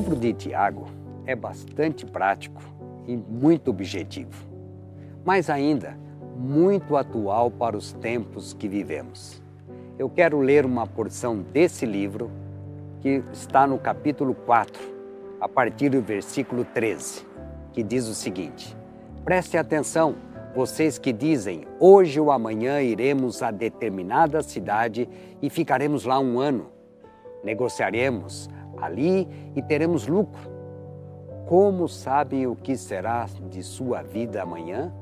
livro de Tiago é bastante prático e muito objetivo, mas ainda muito atual para os tempos que vivemos. Eu quero ler uma porção desse livro que está no capítulo 4, a partir do versículo 13, que diz o seguinte: Preste atenção, vocês que dizem, hoje ou amanhã iremos a determinada cidade e ficaremos lá um ano. Negociaremos ali e teremos lucro. Como sabem o que será de sua vida amanhã?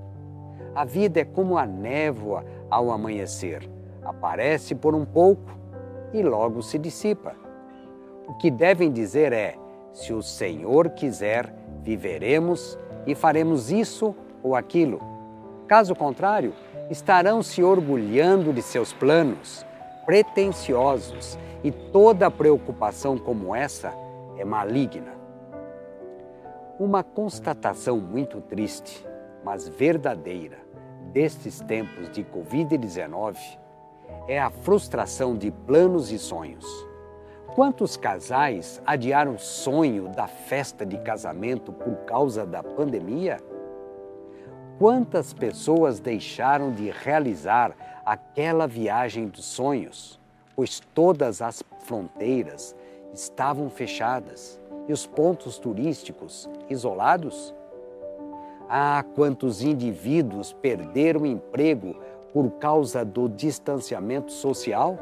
A vida é como a névoa ao amanhecer. Aparece por um pouco e logo se dissipa. O que devem dizer é: se o Senhor quiser, viveremos e faremos isso ou aquilo. Caso contrário, estarão se orgulhando de seus planos pretensiosos e toda preocupação como essa é maligna. Uma constatação muito triste, mas verdadeira, destes tempos de Covid-19 é a frustração de planos e sonhos. Quantos casais adiaram o sonho da festa de casamento por causa da pandemia? Quantas pessoas deixaram de realizar aquela viagem dos sonhos, pois todas as fronteiras estavam fechadas e os pontos turísticos isolados? Ah, quantos indivíduos perderam emprego por causa do distanciamento social?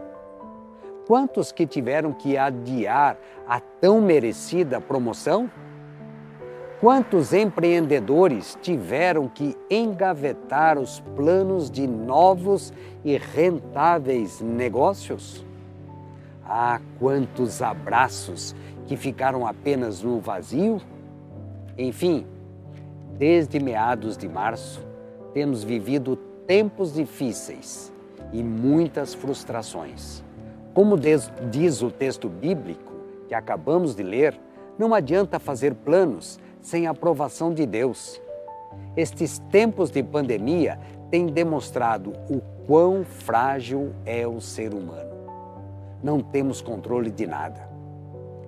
Quantos que tiveram que adiar a tão merecida promoção? Quantos empreendedores tiveram que engavetar os planos de novos e rentáveis negócios? Ah, quantos abraços que ficaram apenas no vazio? Enfim, desde meados de março, temos vivido tempos difíceis e muitas frustrações. Como diz o texto bíblico que acabamos de ler, não adianta fazer planos sem aprovação de Deus. Estes tempos de pandemia têm demonstrado o quão frágil é o ser humano. Não temos controle de nada.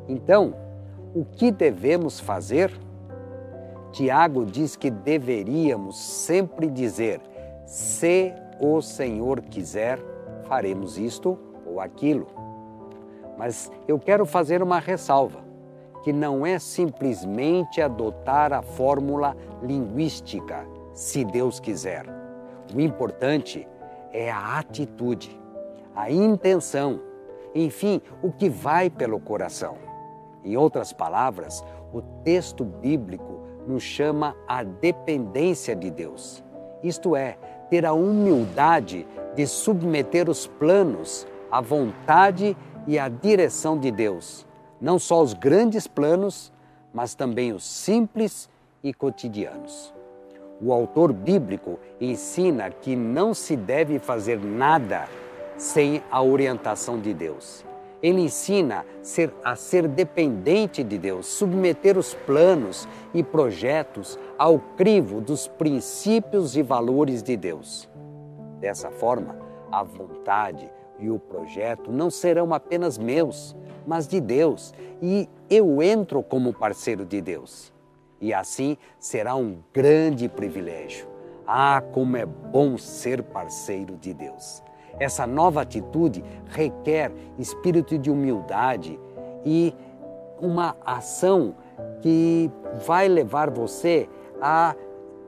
Então, o que devemos fazer? Tiago diz que deveríamos sempre dizer: se o Senhor quiser, faremos isto ou aquilo. Mas eu quero fazer uma ressalva que não é simplesmente adotar a fórmula linguística, se Deus quiser. O importante é a atitude, a intenção, enfim, o que vai pelo coração. Em outras palavras, o texto bíblico nos chama a dependência de Deus. Isto é, ter a humildade de submeter os planos à vontade e à direção de Deus não só os grandes planos, mas também os simples e cotidianos. O autor bíblico ensina que não se deve fazer nada sem a orientação de Deus. Ele ensina a ser dependente de Deus, submeter os planos e projetos ao crivo dos princípios e valores de Deus. Dessa forma, a vontade e o projeto não serão apenas meus, mas de Deus, e eu entro como parceiro de Deus. E assim será um grande privilégio. Ah, como é bom ser parceiro de Deus. Essa nova atitude requer espírito de humildade e uma ação que vai levar você a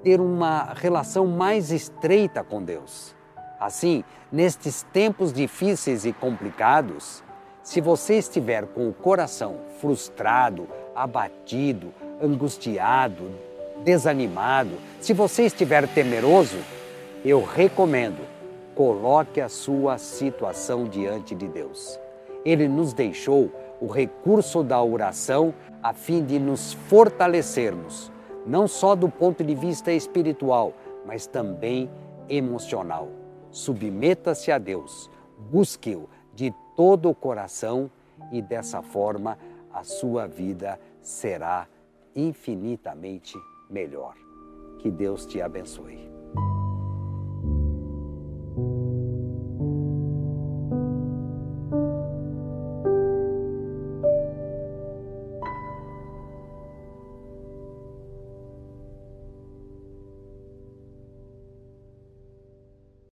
ter uma relação mais estreita com Deus. Assim, nestes tempos difíceis e complicados, se você estiver com o coração frustrado, abatido, angustiado, desanimado, se você estiver temeroso, eu recomendo, coloque a sua situação diante de Deus. Ele nos deixou o recurso da oração a fim de nos fortalecermos, não só do ponto de vista espiritual, mas também emocional. Submeta-se a Deus, busque-o de todo o coração e dessa forma a sua vida será infinitamente melhor. Que Deus te abençoe.